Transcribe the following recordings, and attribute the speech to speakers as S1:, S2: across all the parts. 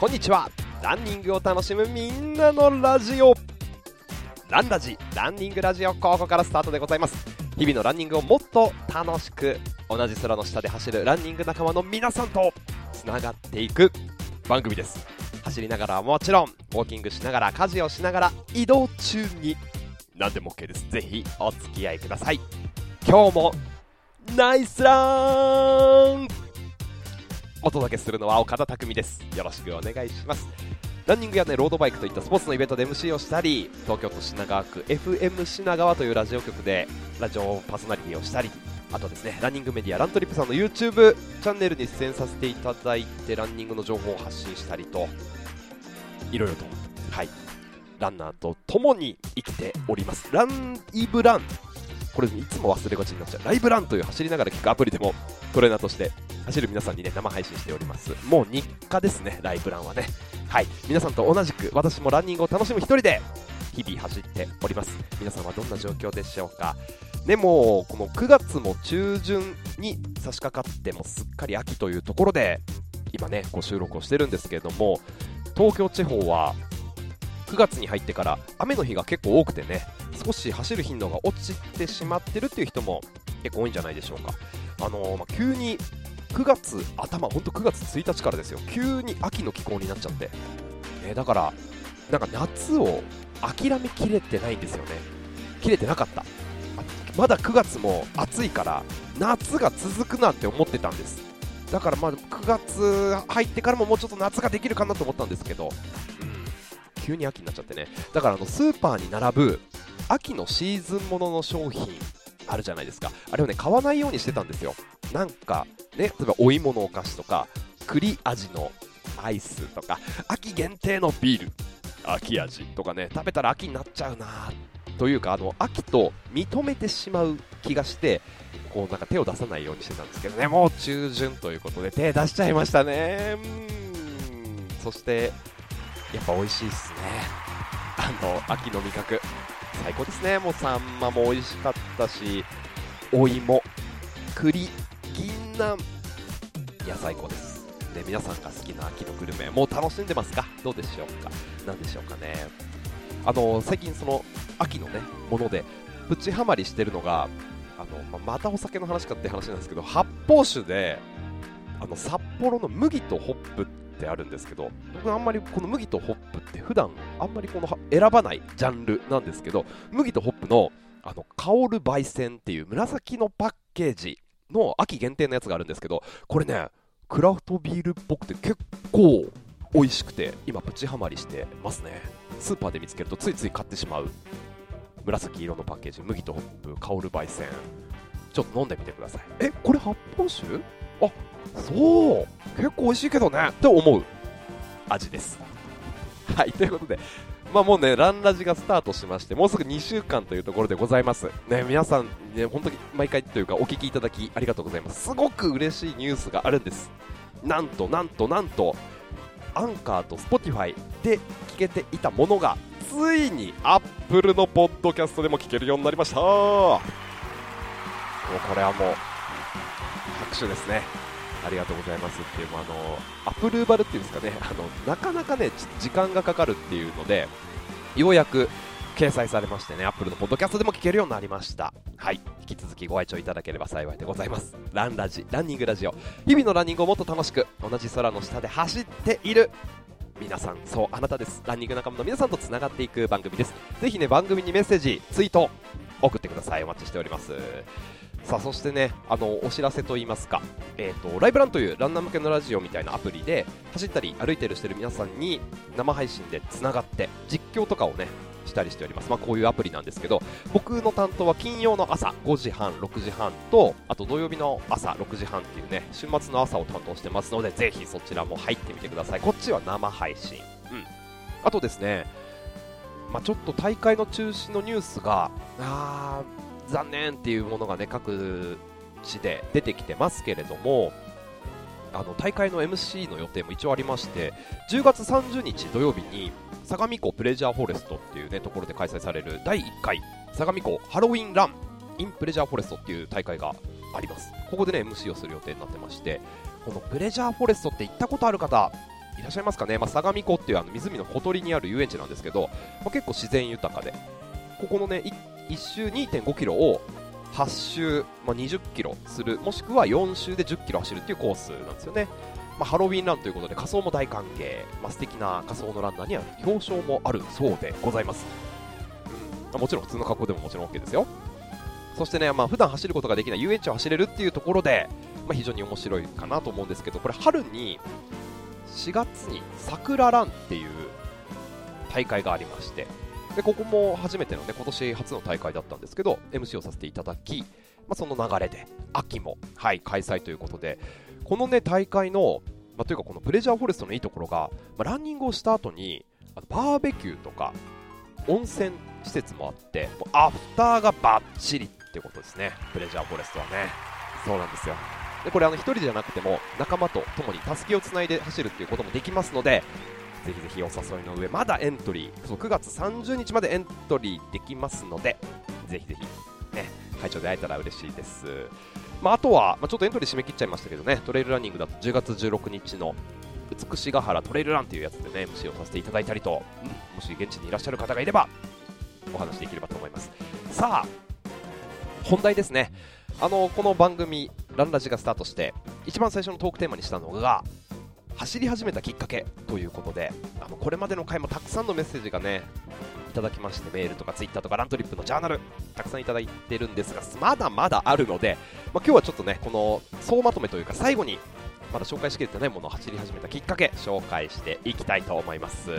S1: こんにちは。ランニングを楽しむみんなのラジオ。ランラジランニングラジオここからスタートでございます。日々のランニングをもっと楽しく同じ空の下で走るランニング仲間の皆さんとつながっていく番組です。走りながらはもちろんウォーキングしながら家事をしながら移動中に何でも OK です。ぜひお付き合いください。今日もナイスラン！お届けするのは岡田匠です。よろしくお願いします。ランニングやねロードバイクといったスポーツのイベントで MC をしたり東京都品川区 FM 品川というラジオ局でラジオパーソナリティをしたりあとですねランニングメディアラントリップさんの YouTube チャンネルに出演させていただいてランニングの情報を発信したりといろいろとはいランナーと共に生きております。ランイブラン。これいつも忘れがちになっちゃう。ライブランという走りながら聞くアプリでもトレーナーとして走る皆さんにね生配信しております。もう日課ですねライブランはね。はい。皆さんと同じく私もランニングを楽しむ一人で日々走っております。皆さんはどんな状況でしょうか。でもこの9月も中旬に差し掛かってもすっかり秋というところで今ねこう収録をしてるんですけれども東京地方は9月に入ってから雨の日が結構多くてね少し走る頻度が落ちてしまってるっていう人も結構多いんじゃないでしょうか。あのー、まあ、急に9月頭本当9月1日からですよ。急に秋の気候になっちゃって、ね、だからなんか夏を諦めきれてないんですよね。切れてなかった。まだ9月も暑いから夏が続くなって思ってたんです。だからまあ9月入ってからももうちょっと夏ができるかなと思ったんですけど、うん、急に秋になっちゃってね。だからあのスーパーに並ぶ秋のシーズンものの商品あるじゃないですか。あれをね買わないようにしてたんですよ。なんかね例えばお芋のお菓子とか栗味のアイスとか秋限定のビール秋味とかね食べたら秋になっちゃうなというかあの秋と認めてしまう気がしてこうなんか手を出さないようにしてたんですけどね。もう中旬ということで手出しちゃいましたね。うん。そしてやっぱ美味しいっすね。あの秋の味覚。最高ですね。もうサンマも美味しかったしお芋栗銀杏いや最高です。で皆さんが好きな秋のグルメもう楽しんでますか？どうでしょうか？何でしょうかねあの最近その秋のねものでプチハマりしてるのがあの、ままたお酒の話か？って話なんですけど発泡酒であの札幌の麦とホップってあるんですけど僕あんまりこの麦とホップって普段あんまりこの選ばないジャンルなんですけど麦とホップのあの香る焙煎っていう紫のパッケージの秋限定のやつがあるんですけどこれねクラフトビールっぽくて結構美味しくて今プチハマりしてますね。スーパーで見つけるとついつい買ってしまう。紫色のパッケージ麦とホップ香る焙煎。ちょっと飲んでみてください。えこれ発泡酒？あそう。結構美味しいけどね。って思う味です。はいということでまあもうね、ランラジがスタートしまして、もうすぐ2週間というところでございます。ね、皆さん、ね、本当に毎回というかお聞きいただきありがとうございます。すごく嬉しいニュースがあるんです。なんと、なんと、なんと、アンカーと Spotify で聞けていたものが、ついに Apple のポッドキャストでも聞けるようになりましたもうこれはもう、拍手ですね。ありがとうございますっていう、あのアプルーバルっていうんですかね あのなかなかね時間がかかるっていうのでようやく掲載されましてね、アップルのポッドキャストでも聞けるようになりました。はい。引き続きご愛聴いただければ幸いでございます。ランラジ、ランニングラジオ。日々のランニングをもっと楽しく、同じ空の下で走っている皆さん、そう、あなたです。ランニング仲間の皆さんとつながっていく番組です。ぜひね、番組にメッセージ、ツイート、送ってください。お待ちしております。さあそしてねあのお知らせといいますか、えーと、ライブランというランナー向けのラジオみたいなアプリで走ったり歩いたりしてる皆さんに生配信でつながって実況とかをねしたりしております、まあ、こういうアプリなんですけど僕の担当は金曜の朝5時半6時半とあと土曜日の朝6時半っていうね週末の朝を担当してますのでぜひそちらも入ってみてください。こっちは生配信。うん。あとですねまあ、ちょっと大会の中止のニュースがあー残念っていうものがね各地で出てきてますけれどもあの大会の MC の予定も一応ありまして10月30日土曜日に相模湖プレジャーフォレストっていうねところで開催される第1回相模湖ハロウィンラン in プレジャーフォレストっていう大会があります。ここでね MC をする予定になってましてこのプレジャーフォレストって行ったことある方いらっしゃいますかね、まあ、相模湖っていうあの湖のほとりにある遊園地なんですけど、まあ、結構自然豊かでここのね 1, 周2.5キロを8周、まあ、20キロするもしくは4周で10キロ走るっていうコースなんですよね、まあ、ハロウィンランということで仮装も大歓迎、まあ、素敵な仮装のランナーには表彰もあるそうでございます、うん、もちろん普通の格好でももちろん OK ですよ。そしてね、まあ普段走ることができない遊園地を走れるっていうところで、まあ、非常に面白いかなと思うんですけどこれ春に4月に桜ランっていう大会がありましてでここも初めてのね今年初の大会だったんですけど MC をさせていただき、まあ、その流れで秋も、はい、開催ということでこのね大会の、まあ、というかこのプレジャーフォレストのいいところが、まあ、ランニングをした後にあのバーベキューとか温泉施設もあってもうアフターがバッチリってことですねプレジャーフォレストはね。そうなんですよ。でこれあの1人じゃなくても仲間と共にたすきをつないで走るっていうこともできますのでぜひぜひお誘いの上まだエントリーそう9月30日までエントリーできますのでぜひぜひね会長で会えたら嬉しいです、まあ、あとは、まあ、ちょっとエントリー締め切っちゃいましたけどねトレイルランニングだと10月16日の美しが原トレイルランというやつでね MC をさせていただいたりと、もし現地にいらっしゃる方がいればお話できればと思います。さあ本題ですね。あのこの番組ランラジがスタートして一番最初のトークテーマにしたのが走り始めたきっかけということであのこれまでの回もたくさんのメッセージがねいただきましてメールとかツイッターとかラントリップのジャーナルたくさんいただいてるんですがまだまだあるので、まあ、今日はちょっとねこの総まとめというか最後にまだ紹介しきれてないものを走り始めたきっかけ紹介していきたいと思います、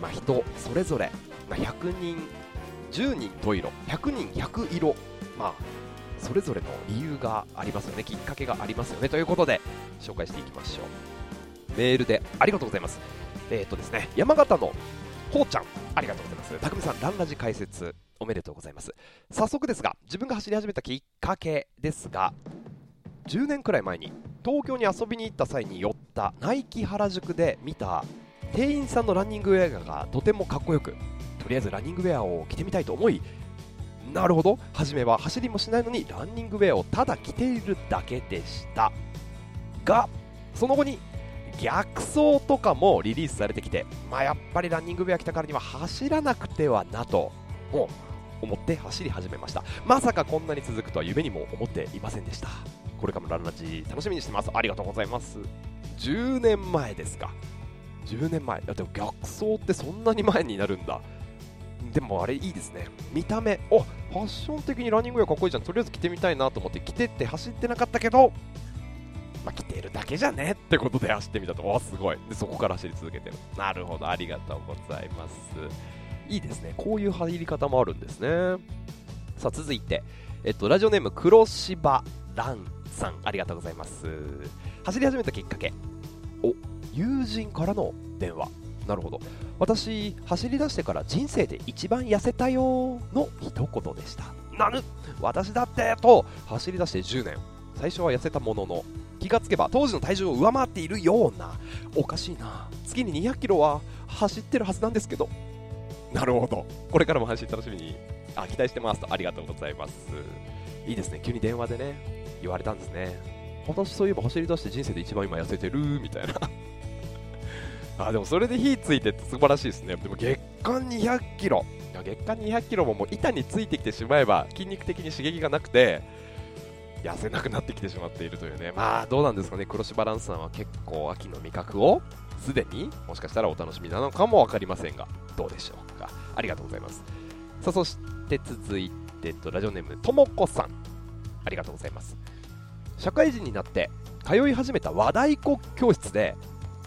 S1: まあ、人それぞれ、まあ、100人10人十色100人100色まあそれぞれの理由がありますよねきっかけがありますよねということで紹介していきましょう。メールでありがとうございます。えっ、ー、とですね、山形のほうちゃん、ありがとうございます。たくみさん、ランラジ解説、おめでとうございます。早速ですが、自分が走り始めたきっかけですが、10年くらい前に東京に遊びに行った際に寄ったナイキ原宿で見た店員さんのランニングウェアがとてもかっこよく、とりあえずランニングウェアを着てみたいと思い、なるほど、初めは走りもしないのにランニングウェアをただ着ているだけでした。が、その後に逆走とかもリリースされてきて、まあ、やっぱりランニングウェア着たからには走らなくてはなとも思って走り始めました。まさかこんなに続くとは夢にも思っていませんでした。これからもランラジ楽しみにしてます。ありがとうございます。10年前ですか。10年前。だって逆走ってそんなに前になるんだ。でもあれいいですね。見た目。おファッション的にランニングウェアかっこいいじゃん。とりあえず着てみたいなと思って着てって走ってなかったけどまあ、来てるだけじゃね？ってことで走ってみたと、おすごいで、そこから走り続けてる。なるほど、ありがとうございます。いいですね、こういう入り方もあるんですね。さあ、続いて、えっと、ラジオネーム、黒芝蘭さん、ありがとうございます。走り始めたきっかけ、お友人からの電話。なるほど。私、走り出してから人生で一番痩せたよの一言でした。なぬ私だってと走り出して10年。最初は痩せたものの気がつけば当時の体重を上回っているようなおかしいな。月に200キロは走ってるはずなんですけど。なるほど。これからも配信楽しみに。あ期待してますとありがとうございます。いいですね。急に電話でね言われたんですね。私そういえば走り出して人生で一番今痩せてるみたいな。あでもそれで火ついてって素晴らしいですね。でも月間200キロ。月間200キロももう板についてきてしまえば筋肉的に刺激がなくて痩せなくなってきてしまっているというね、まあどうなんですかね、黒芝バランスさんは結構秋の味覚をすでにもしかしたらお楽しみなのかも分かりませんが、どうでしょうか。ありがとうございます。さあ、そして続いて、ラジオネームともこさん、ありがとうございます。社会人になって通い始めた和太鼓教室で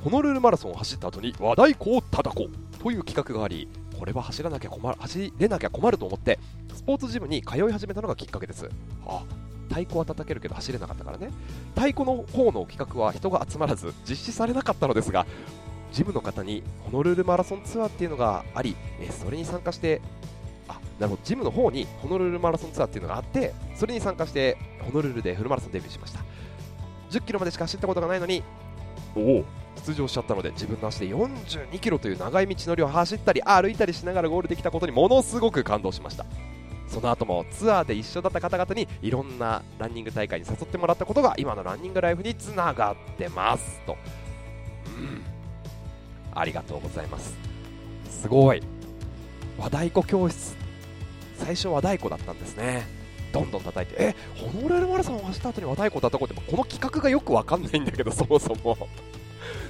S1: ホノルルマラソンを走った後に和太鼓を叩こうという企画がありこれは走らなきゃ困る走れなきゃ困ると思ってスポーツジムに通い始めたのがきっかけですあ太鼓は叩けるけど走れなかったからね。太鼓の方の企画は人が集まらず実施されなかったのですがジムの方にホノルルマラソンツアーっていうのがあり、えそれに参加してあなるほど。ジムの方にホノルルマラソンツアーっていうのがあってそれに参加してホノルルでフルマラソンデビューしました。10キロまでしか走ったことがないのにおお。出場しちゃったので自分の足で42キロという長い道のりを走ったり歩いたりしながらゴールできたことにものすごく感動しましたその後もツアーで一緒だった方々にいろんなランニング大会に誘ってもらったことが今のランニングライフにつながってますと、うん、ありがとうございます。すごい。和太鼓教室。最初和太鼓だったんですね。どんどん叩いて。えホノルルマラソンを走った後に和太鼓叩こうってこの企画がよくわかんないんだけどそもそも。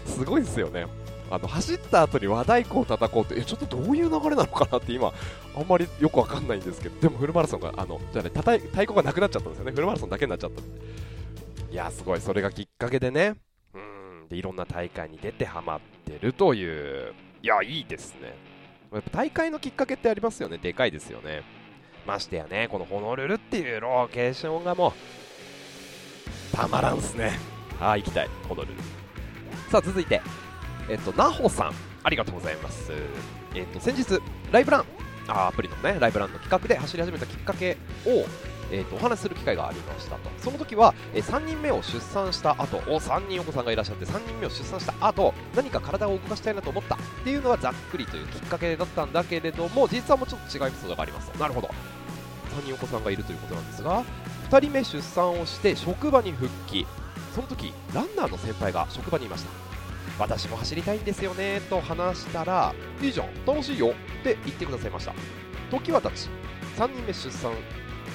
S1: すごいですよね。あの走った後に和太鼓を叩こうってえちょっとどういう流れなのかなって今あんまりよくわかんないんですけどでもフルマラソンがあのじゃあね太鼓がなくなっちゃったんですよね。フルマラソンだけになっちゃったいやすごいそれがきっかけでね。うんでいろんな大会に出てハマってるという。いやいいですね。やっぱ大会のきっかけってありますよね。でかいですよね。ましてやねこのホノルルっていうロケーションがもうたまらんっすね。ああ行きたい。ホノルル。さあ続いて。えっとなほさんありがとうございます。えっと先日ライブランあアプリのねライブランの企画で走り始めたきっかけをえーと、お話しする機会がありましたと。その時は、えー、3人目を出産した後お3人お子さんがいらっしゃって3人目を出産した後何か体を動かしたいなと思ったっていうのはざっくりというきっかけだったんだけれども実はもうちょっと違うエピソードがありますなるほど。3人お子さんがいるということなんですが2人目出産をして職場に復帰。その時ランナーの先輩が職場にいました。私も走りたいんですよねと話したらいいじゃん楽しいよって言ってくださいました。時は経ち3人目出産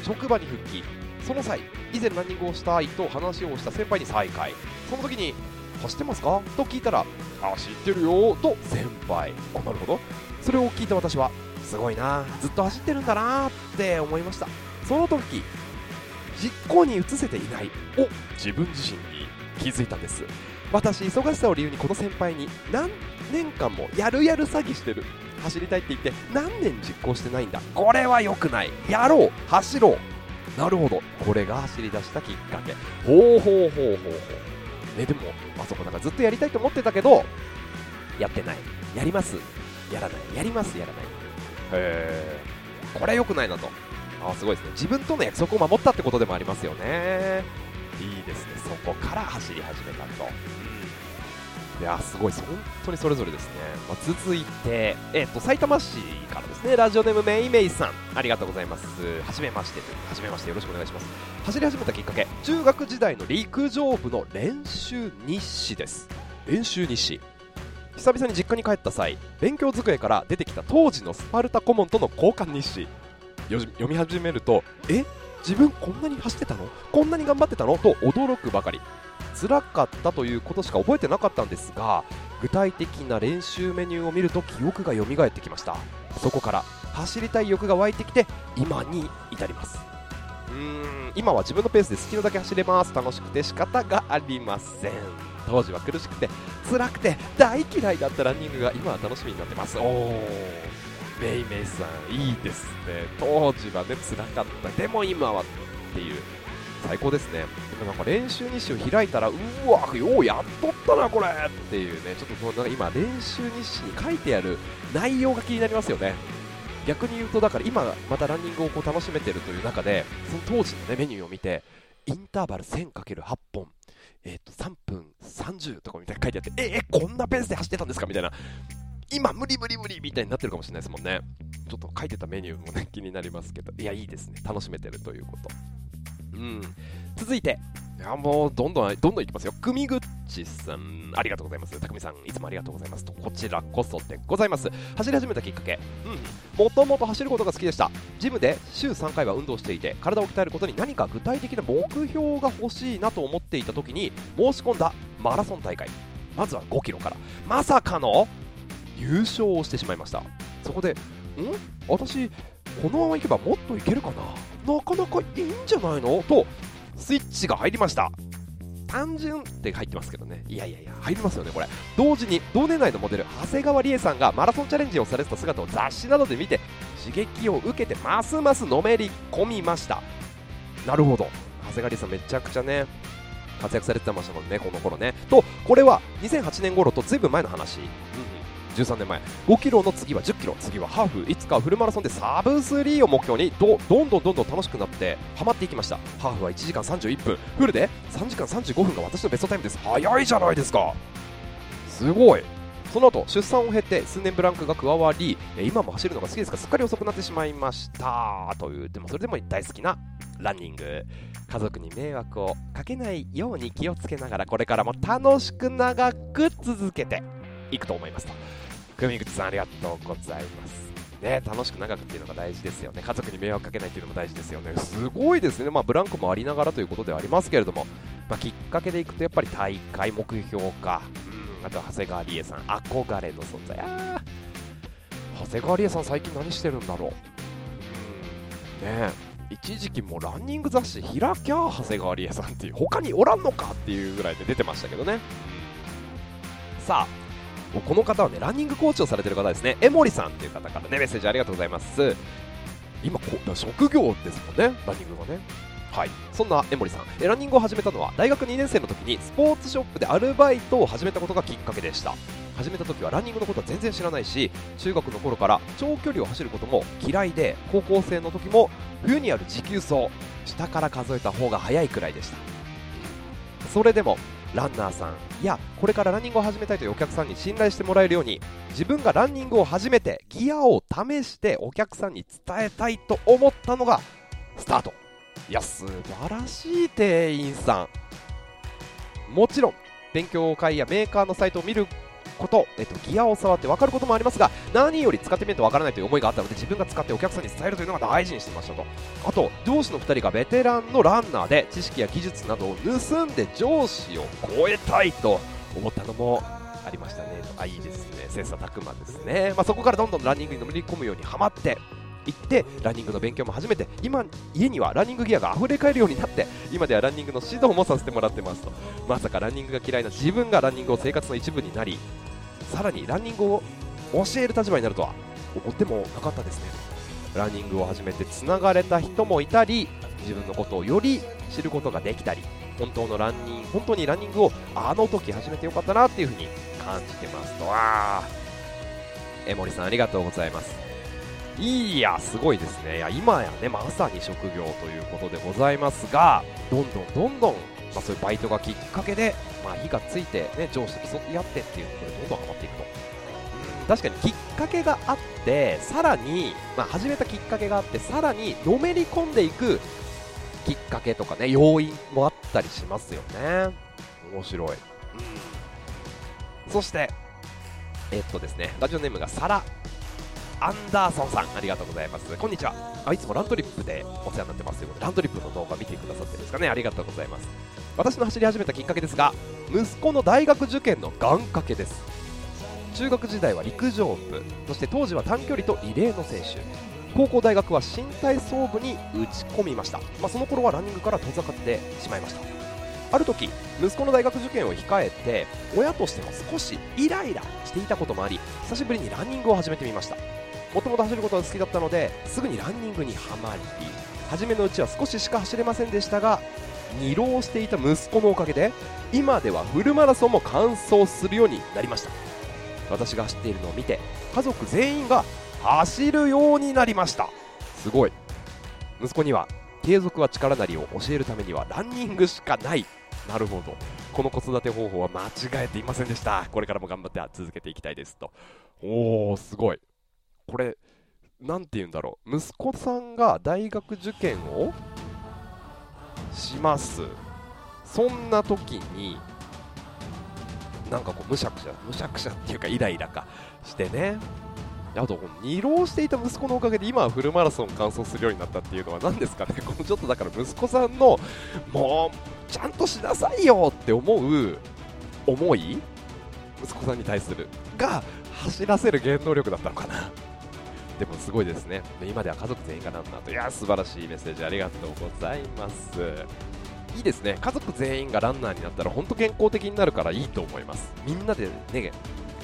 S1: 職場に復帰。その際以前ランニングをしたいと話をした先輩に再会。その時に走ってますか？と聞いたら走ってるよと先輩。あなるほど。それを聞いた私はすごいなずっと走ってるんだなって思いました。その時実行に移せていないを自分自身に気づいたんです。私忙しさを理由にこの先輩に何年間もやるやる詐欺してる。走りたいって言って何年実行してないんだ。これは良くない。やろう。走ろう。なるほど。これが走り出したきっかけ。ほうほうほうほうほう。ねでもあそこなんかずっとやりたいと思ってたけどやってない。やります。やらない。やります。やらない。へえこれ良くないなと。あすごいですね。自分との約束を守ったってことでもありますよね。いいですねそこから走り始めたといやすごい、本当にそれぞれですね。まあ、続いて、えっ、ー、と、埼玉市からですね、ラジオネームめいめいさん、ありがとうございます。はじめまして、はじめまして、よろしくお願いします。走り始めたきっかけ、中学時代の陸上部の練習日誌です。練習日誌。久々に実家に帰った際、勉強机から出てきた当時のスパルタ顧問との交換日誌。読み始めると、え？自分こんなに走ってたの？こんなに頑張ってたの？と驚くばかり。辛かったということしか覚えてなかったんですが具体的な練習メニューを見ると記憶が蘇ってきました。そこから走りたい欲が湧いてきて今に至ります。うーん今は自分のペースで好きなだけ走れます。楽しくて仕方がありません。当時は苦しくて辛くて大嫌いだったランニングが今は楽しみになってます。おー。メイメイさんいいですね当時はね辛かったでも今はっていう最高ですね。でもなんか練習日誌を開いたら、うわ、ようやっとったな、これっていうね、ちょっとなんか今、練習日誌に書いてある内容が気になりますよね。逆に言うと、だから今、またランニングをこう楽しめてるという中で、その当時の、ね、メニューを見て、インターバル 1000×8 本、えー、と3分30とかみたいな書いてあって、えー、こんなペースで走ってたんですかみたいな。今無理無理無理みたいになってるかもしれないですもんね。ちょっと書いてたメニューもね、気になりますけど、いや、いいですね。楽しめてるということ。うん、続いて、いやもうどんどんどんどんいきますよ。くみぐっちさん、ありがとうございます。たくみさん、いつもありがとうございます。とこちらこそでございます。走り始めたきっかけ、うん、もともと走ることが好きでした。ジムで週3回は運動していて、体を鍛えることに何か具体的な目標が欲しいなと思っていた時に申し込んだマラソン大会。まずは5キロから。まさかの優勝をしてしまいました。そこで、ん？私、このままいけばもっといけるかな？なかなかいいんじゃないの？とスイッチが入りました。単純って入ってますけどね。いやいやいや入りますよねこれ。同時に同年代のモデル長谷川理恵さんがマラソンチャレンジをされてた姿を雑誌などで見て刺激を受けてますますのめり込みました。なるほど。長谷川理恵さんめちゃくちゃね活躍されてましたもんねこの頃ね。とこれは2008年頃とずいぶん前の話、うん。13年前。5キロの次は10キロ。次はハーフ。いつかフルマラソンでサブ3を目標にどどんどんどんどん楽しくなってハマっていきました。ハーフは1時間31分。フルで3時間35分が私のベストタイムです。早いじゃないですか。すごい。その後出産を経て数年ブランクが加わり今も走るのが好きですがすっかり遅くなってしまいました。というでもそれでも大好きなランニング。家族に迷惑をかけないように気をつけながらこれからも楽しく長く続けていくと思いますと組口さんありがとうございます。ね、楽しく長くっていうのが大事ですよね。家族に迷惑かけないっていうのも大事ですよね。すごいですね、まあ、ブランクもありながらということではありますけれども、まあ、きっかけでいくとやっぱり大会目標か、うん、あとは長谷川理恵さん。憧れの存在。あ長谷川理恵さん最近何してるんだろう、うん、ね一時期もうランニング雑誌開きゃ長谷川理恵さんっていう。他におらんのかっていうぐらいで出てましたけどね。さあこの方はねランニングコーチをされてる方ですね。江森さんっていう方からねメッセージありがとうございます。今こ職業ですもんねランニングがね。はい。そんな江森さん。ランニングを始めたのは大学2年生の時にスポーツショップでアルバイトを始めたことがきっかけでした。始めた時はランニングのことは全然知らないし中学の頃から長距離を走ることも嫌いで高校生の時も冬にある持久走。下から数えた方が早いくらいでした。それでもランナーさんやこれからランニングを始めたいというお客さんに信頼してもらえるように自分がランニングを始めてギアを試してお客さんに伝えたいと思ったのがスタート。いや素晴らしい店員さん。もちろん勉強会やメーカーのサイトを見ること、えっと、ギアを触って分かることもありますが何より使ってみると分からないという思いがあったので自分が使ってお客さんに伝えるというのが大事にしていましたと。あと上司の2人がベテランのランナーで知識や技術などを盗んで上司を超えたいと思ったのもありましたね。あいいですね。切磋琢磨ですね、まあ、そこからどんどんランニングに乗り込むようにはまって行ってランニングの勉強も始めて今家にはランニングギアが溢れ返るようになって今ではランニングの指導もさせてもらってますと。まさかランニングが嫌いな自分がランニングを生活の一部になりさらにランニングを教える立場になるとは思ってもなかったですね。ランニングを始めてつながれた人もいたり自分のことをより知ることができたり本当のランニング本当にランニングをあの時始めてよかったなっていうふうに感じてますと。あ江森さんありがとうございます。いやすごいですねいや今やねまさに職業ということでございますがどんどんどんどんまあ、そういうバイトがきっかけで、まあ、火がついて、ね、上司と競い合ってっていうところでどんどんハマっていくと。確かにきっかけがあって、さらに、まあ、始めたきっかけがあって、さらにのめり込んでいくきっかけとかね、要因もあったりしますよね。面白い。うん。そして、えっとですね、ラジオネームがサラ・アンダーソンさん、ありがとうございます。こんにちは。あいつもラントリップでお世話になってますということで、ラントリップの動画見てくださってるんですかね。ありがとうございます。私の走り始めたきっかけですが息子の大学受験の願掛けです中学時代は陸上部そして当時は短距離とリレーの選手高校大学は新体操部に打ち込みました、まあ、その頃はランニングから遠ざかってしまいましたある時息子の大学受験を控えて親としても少しイライラしていたこともあり久しぶりにランニングを始めてみましたもともと走ることが好きだったのですぐにランニングにはまり初めのうちは少ししか走れませんでしたが二浪していた息子のおかげで今ではフルマラソンも完走するようになりました。私が走っているのを見て家族全員が走るようになりました。すごい。息子には継続は力なりを教えるためにはランニングしかない。なるほど。この子育て方法は間違えていませんでした。これからも頑張って続けていきたいですと。おおすごい。これ何て言うんだろう。息子さんが大学受験をします。そんな時になんかこうむしゃくしゃむしゃくしゃっていうかイライラかしてね。あと二浪していた息子のおかげで今はフルマラソン完走するようになったっていうのは何ですかね。このちょっとだから息子さんのもうちゃんとしなさいよって思う思い息子さんに対するが走らせる原動力だったのかな。でもすごいですね。今では家族全員がランナーと。いや、素晴らしいメッセージありがとうございます。いいですね。家族全員がランナーになったら本当健康的になるからいいと思います。みんなでね、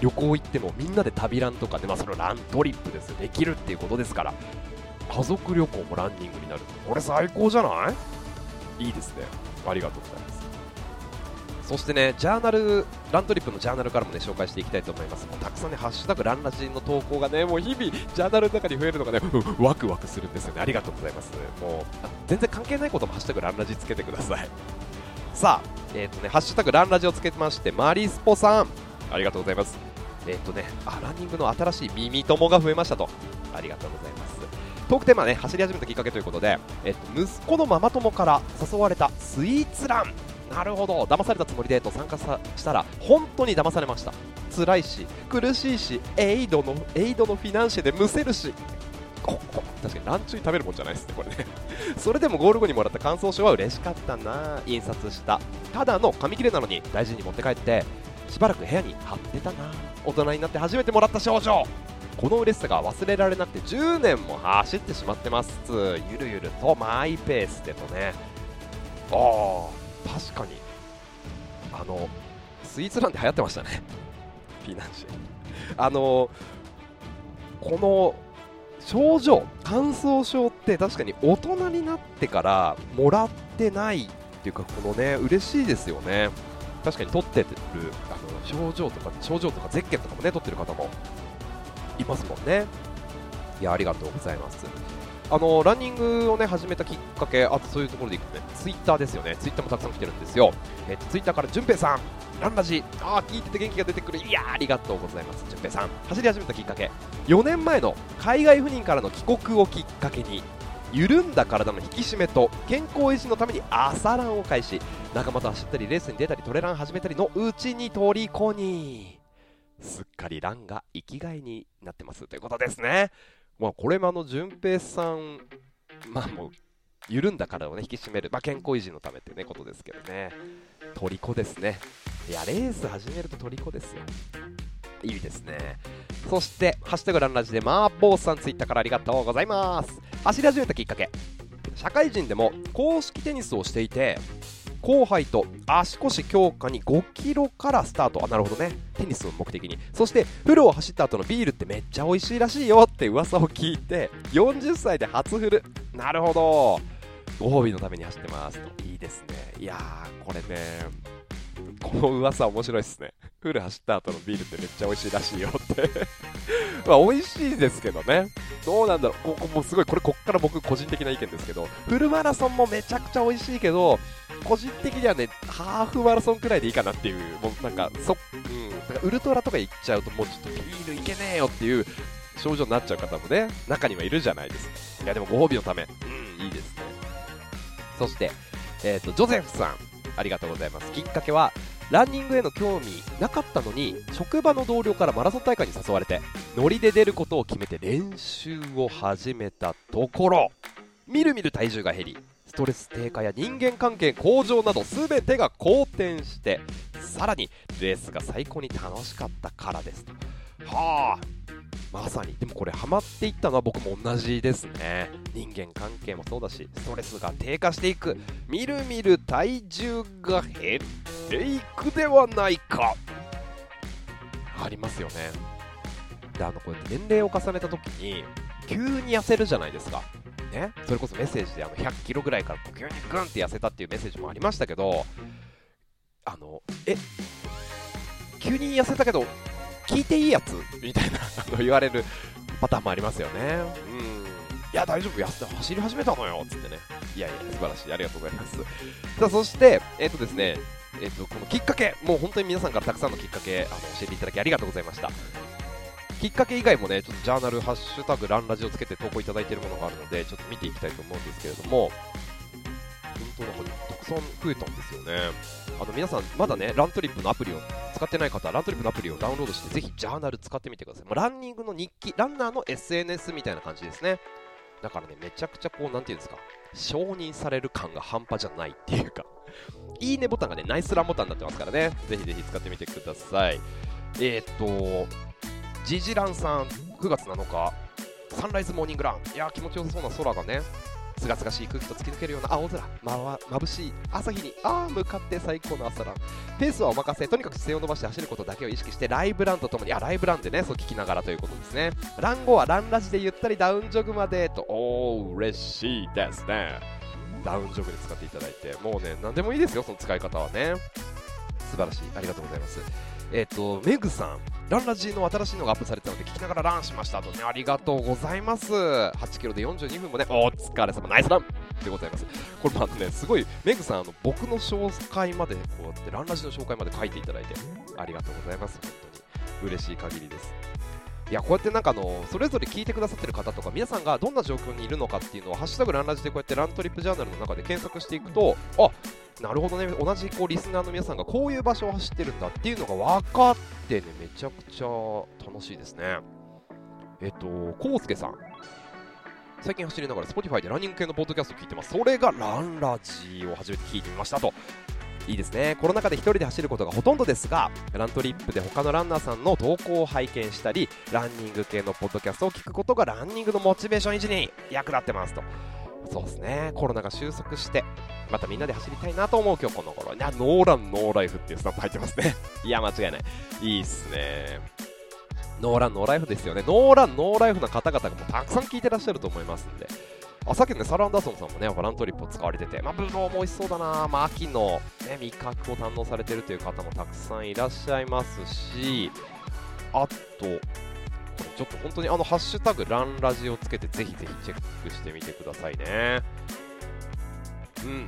S1: 旅行行ってもみんなで旅ランとかで、まあ、そのラントリップですできるっていうことですから、家族旅行もランニングになる。これ最高じゃない？いいですね。ありがとうございます。そしてね、ジャーナル、ラントリップのジャーナルからもね、紹介していきたいと思います。もうたくさんね、ハッシュタグランラジの投稿がね、もう日々、ジャーナルの中に増えるのがね、ワクワクするんですよね。ありがとうございます。もう、全然関係ないこともハッシュタグランラジつけてください。さあ、えっ、ー、とね、ハッシュタグランラジをつけてまして、マリスポさん、ありがとうございます。えっ、ー、とね、あ、ランニングの新しい耳友が増えましたと。ありがとうございます。トークテーマね、走り始めたきっかけということで、えっ、と、息子のママ友から誘われたスイーツラン。なるほど。騙されたつもりでと参加したら本当に騙されました。辛いし苦しいしエイドのエイドのフィナンシェでむせるし。確かにランチュイ食べるもんじゃないですねこれね。それでもゴール後にもらった感想書は嬉しかったな印刷した。ただの紙切れなのに大事に持って帰ってしばらく部屋に貼ってたな。大人になって初めてもらった賞状この嬉しさが忘れられなくて10年も走ってしまってます。ゆるゆるとマイペースでとね。ああ確かに。あのスイーツランで流行ってましたね。フィナンシェあのこの症状乾燥症って確かに大人になってからもらってないっていうかこのね嬉しいですよね。確かに取ってるあの症状とか症状とかゼッケンとかもね取ってる方もいますもんね。いやありがとうございます。あのランニングをね始めたきっかけあとそういうところでいくとねツイッターですよね。ツイッターもたくさん来てるんですよ。えっとツイッターからじゅんぺいさんランラジ。ああ聞いてて元気が出てくる。いやありがとうございます。じゅんぺいさん走り始めたきっかけ。4年前の海外赴任からの帰国をきっかけに緩んだ体の引き締めと健康維持のために朝ランを開始。仲間と走ったりレースに出たりトレラン始めたりのうちに虜にすっかりランが生きがいになってます。ということですね。まあ、これもあの順平さん、まあもう緩んだ体を、ね、引き締める、まあ、健康維持のためっていう、ね、ことですけどね、虜ですね。いや、レース始めると虜ですよ。いいですね。そして、ハッシュタグランラジでマーボーさんツイッターからありがとうございます。走り始めたきっかけ。社会人でも公式テニスをしていて、後輩と足腰強化に5キロからスタート。あなるほどね。テニスを目的に。そしてフルを走った後のビールってめっちゃ美味しいらしいよって噂を聞いて40歳で初フル。なるほど。ご褒美のために走ってます。といいですね。いやーこれねこの噂面白いっすね。フル走った後のビールってめっちゃ美味しいらしいよって。まあ美味しいですけどね。どうなんだろう。ここもすごいこれこっから僕個人的な意見ですけどフルマラソンもめちゃくちゃ美味しいけど個人的にはね、ハーフマラソンくらいでいいかなっていう、もうなんか、そ、うん、なんかウルトラとか行っちゃうと、もうちょっとビールいけねえよっていう症状になっちゃう方もね、中にはいるじゃないですか。いや、でもご褒美のため、うん、いいですね。そして、えっ、ー、と、ジョゼフさん、ありがとうございます。きっかけは、ランニングへの興味なかったのに職場の同僚からマラソン大会に誘われてノリで出ることを決めて練習を始めたところ。みるみる体重が減りストレス低下や人間関係向上など全てが好転してさらにレースが最高に楽しかったからですと。はあ。まさに。でもこれハマっていったのは僕も同じですね。人間関係もそうだしストレスが低下していく。みるみる体重が減っていくではないか。ありますよね。であのこうやって年齢を重ねた時に急に痩せるじゃないですか。ね、それこそメッセージであの100キロぐらいから急にグンって痩せたっていうメッセージもありましたけど、あの、え、急に痩せたけど、聞いていいやつ？みたいな言われるパターンもありますよね。うん。いや、大丈夫、痩せた、走り始めたのよつってね。いやいや、素晴らしい。ありがとうございます。さあ、そして、えっ、ー、とですね、えっ、ー、と、このきっかけ、もう本当に皆さんからたくさんのきっかけ、あの、教えていただきありがとうございました。きっかけ以外もね、ちょっとジャーナル、ハッシュタグ、ランラジをつけて投稿いただいているものがあるので、ちょっと見ていきたいと思うんですけれども、本当なんかたくさん増えたんですよね。あの皆さん、まだね、ラントリップのアプリを使ってない方は、ラントリップのアプリをダウンロードして、ぜひジャーナル使ってみてください。もうランニングの日記、ランナーの SNS みたいな感じですね。だからね、めちゃくちゃこう、なんていうんですか、承認される感が半端じゃないっていうか、いいねボタンがね、ナイスランボタンになってますからね、ぜひぜひ使ってみてください。えー、っと、ジジランさん9月7日サンライズモーニングランいや気持ちよさそうな空がねすがすがしい空気と突き抜けるような青空まわ眩しい朝日にああ向かって最高の朝ランペースはお任せ。とにかく姿勢を伸ばして走ることだけを意識してライブランとともにあライブランでねそう聞きながらということですねラン後はランラジでゆったりダウンジョグまでと。おお嬉しいですね。ダウンジョグで使っていただいて。もうね何でもいいですよその使い方はね。素晴らしい。ありがとうございます。えっ、ー、とメグさんランラジの新しいのがアップされたので聞きながらランしましたとねありがとうございます。8キロで42分もねお疲れ様ナイスランでございます。これまたねすごいメグさんあの僕の紹介までこうやってランラジの紹介まで書いていただいてありがとうございます。本当に嬉しい限りです。いやこうやってなんかあのそれぞれ聞いてくださってる方とか皆さんがどんな状況にいるのかっていうのを「ハッシュタグランラジ」でこうやってラントリップジャーナルの中で検索していくとあなるほどね同じこうリスナーの皆さんがこういう場所を走ってるんだっていうのが分かってねめちゃくちゃ楽しいですね。えっとコウスケさん。最近走りながら Spotify でランニング系のポッドキャストを聞いてます。それがランラジを初めて聞いてみましたと。いいですね。コロナ禍で1人で走ることがほとんどですがラントリップで他のランナーさんの投稿を拝見したりランニング系のポッドキャストを聞くことがランニングのモチベーション維持に役立ってますと。そうですね。コロナが収束してまたみんなで走りたいなと思う今日この頃にあノーランノーライフっていうスタンプ入ってますね。いや間違いない。いいっすね。ノーランノーライフですよね。ノーランノーライフの方々がもうたくさん聞いてらっしゃると思いますんで。あさっきのねサラ・アンダーソンさんもねラントリップを使われてて、まあ、ブドウも美味しそうだな、まあ、秋の、ね、味覚を堪能されてるという方もたくさんいらっしゃいますしあとちょっと本当にあのハッシュタグランラジをつけてぜひぜひチェックしてみてくださいね。うん。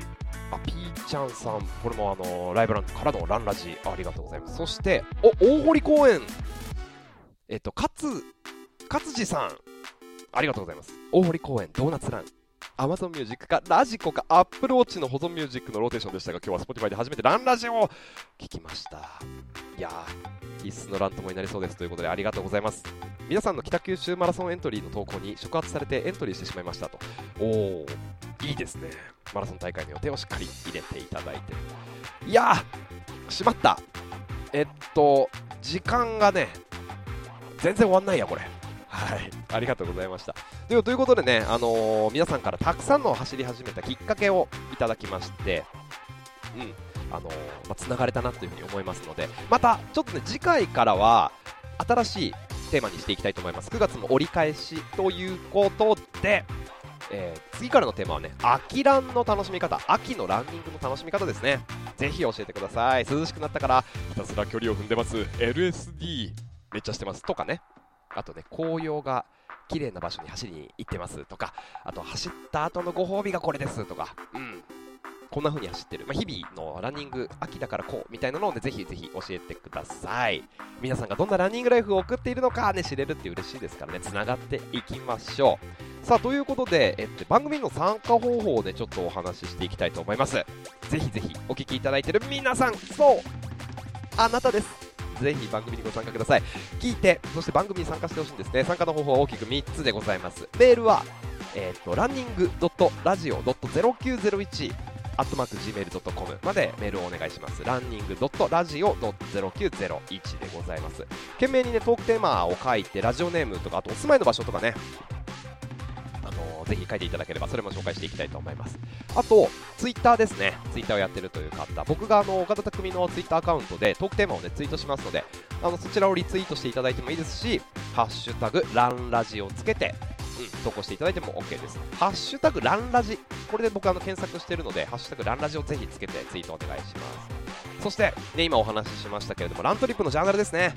S1: あピーちゃんさんこれもあのライブランからのランラジありがとうございます。そしてお大堀公園。えっと勝勝地さん。ありがとうございます。大堀公園ドーナツラン。Amazon Music かラジコか Apple Watch の保存ミュージックのローテーションでしたが今日は Spotify で初めてランラジオを聞きました。いやー必須のランともになりそうですということでありがとうございます。皆さんの北九州マラソンエントリーの投稿に触発されてエントリーしてしまいましたと。おおいいですね。マラソン大会の予定をしっかり入れていただいて。いやーしまった。えっと時間がね全然終わんないやこれ。はい、ありがとうございました。ということでね、あのー、皆さんからたくさんの走り始めたきっかけをいただきまして、うん、あのー、まあ、繋がれたなというふうに思いますので、また、ちょっとね、次回からは、新しいテーマにしていきたいと思います。9月の折り返しということで、えー、次からのテーマはね、秋ランの楽しみ方、秋のランニングの楽しみ方ですね。ぜひ教えてください。涼しくなったから、ひたすら距離を踏んでます。LSD、めっちゃしてます。とかね。あとね、紅葉が綺麗な場所に走りに行ってますとか、あと走った後のご褒美がこれですとか、うん。こんな風に走ってる。まあ、日々のランニング、秋だからこうみたいなのをね、ぜひぜひ教えてください。皆さんがどんなランニングライフを送っているのかね、知れるって嬉しいですからね、つながっていきましょう。さあ、ということで、えっと、番組の参加方法をね、ちょっとお話ししていきたいと思います。ぜひぜひお聴きいただいてる皆さん、そうあなたですぜひ番組にご参加ください聞いてそして番組に参加してほしいんですね参加の方法は大きく3つでございますメールはえっ、ー、とランニング .radio.0901 アットマーク Gmail.com までメールをお願いします。ランニング .radio.0901 でございます。懸命にね、トークテーマを書いて、ラジオネームとか、あとお住まいの場所とかね、ぜひ書いていただければそれも紹介していきたいと思いますあとツイッターですねツイッターをやってるという方僕があの岡田匠のツイッターアカウントでトークテーマをねツイートしますのであのそちらをリツイートしていただいてもいいですしハッシュタグランラジをつけてうん、投稿していただいても OK です。ハッシュタグランラジ。これで僕あの検索してるので、ハッシュタグランラジをぜひつけてツイートお願いします。そして、ね、今お話ししましたけれども、ラントリップのジャーナルですね。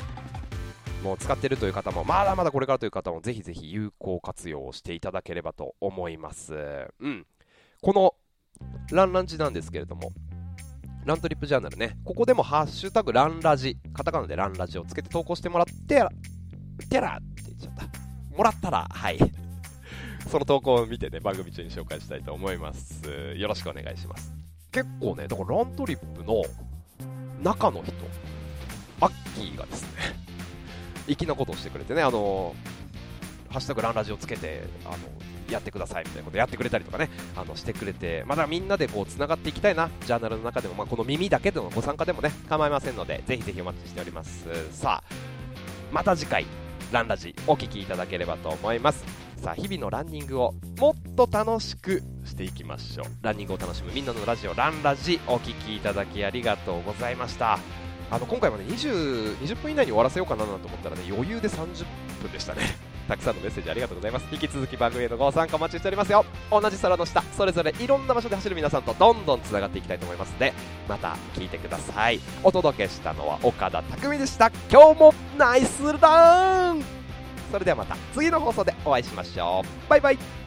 S1: もう使ってるという方も、まだまだこれからという方も、ぜひぜひ有効活用をしていただければと思います。うん。この、ランランジなんですけれども、ラントリップジャーナルね、ここでもハッシュタグランラジ、カタカナでランラジをつけて投稿してもらって、てらって言っちゃった。もらったら、はい。その投稿を見てね、番組中に紹介したいと思います。よろしくお願いします。結構ね、だからラントリップの中の人、アッキーがですね、粋なことをしてくれてね、あのハッシュタグランラジをつけて、あのやってくださいみたい。なことやってくれたりとかね、あのしてくれて、まだみんなでこうつながってい。きたいな、ジャーナルの中でも、まあ、この耳だけでのご参加でもね、構い。ませんので、ぜひぜひお待ちしております。さあ、また次回、ランラジお聴きい。ただければと思い。ます。さあ、日々のランニングをもっと楽しくしてい。きましょう。ランニングを楽しむみんなのラジオ、ランラジお聴きい。ただきありがとうございました。あの今回もね 20, 20分以内に終わらせようかなと思ったらね余裕で30分でしたね。たくさんのメッセージありがとうございます。引き続き番組へのご参加お待ちしておりますよ。同じ空の下それぞれいろんな場所で走る皆さんとどんどんつながっていきたいと思いますのでまた聞いてください。お届けしたのは岡田匠でした。今日もナイスラン。それではまた次の放送でお会いしましょう。バイバイ。